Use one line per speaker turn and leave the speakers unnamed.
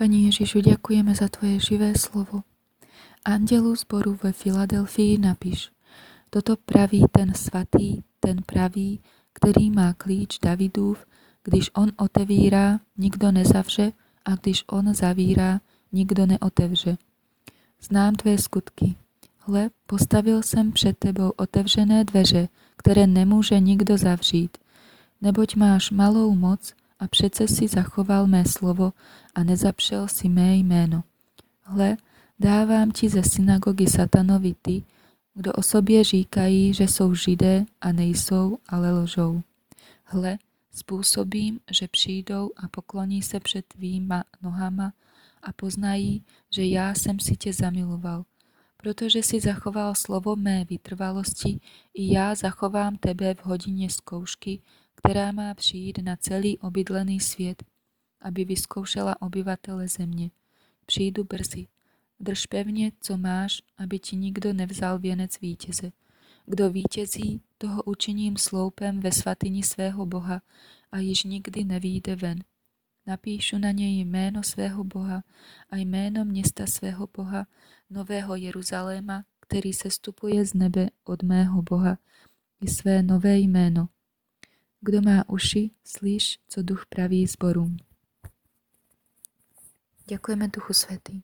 Pani Ježišu, ďakujeme za Tvoje živé slovo. Andelu zboru ve Filadelfii napíš. Toto praví ten svatý, ten pravý, který má klíč Davidův, když on otevírá, nikdo nezavře a když on zavírá, nikdo neotevře. Znám tvé skutky. Hle, postavil jsem před tebou otevřené dveře, které nemůže nikdo zavřít. Neboť máš malou moc a přece si zachoval mé slovo a nezapšel si mé jméno. Hle, dávám ti ze synagogy satanovi ty, kdo o sobě říkají, že jsou židé a nejsou, ale lžou. Hle, způsobím, že přijdou a pokloní se před tvýma nohama a poznají, že já jsem si tě zamiloval. Protože si zachoval slovo mé vytrvalosti, i já zachovám tebe v hodině zkoušky, která má přijít na celý obydlený svět, aby vyzkoušela obyvatele země. Přijdu brzy. Drž pevně, co máš, aby ti nikdo nevzal věnec vítěze. Kdo vítězí, toho učiním sloupem ve svatyni svého Boha a již nikdy nevýjde ven. Napíšu na něj jméno svého Boha a jméno města svého Boha, Nového Jeruzaléma, který se stupuje z nebe od mého Boha, i své nové jméno. Kdo má uši, slyš, co duch praví zborům. Ďakujeme Duchu Svetý.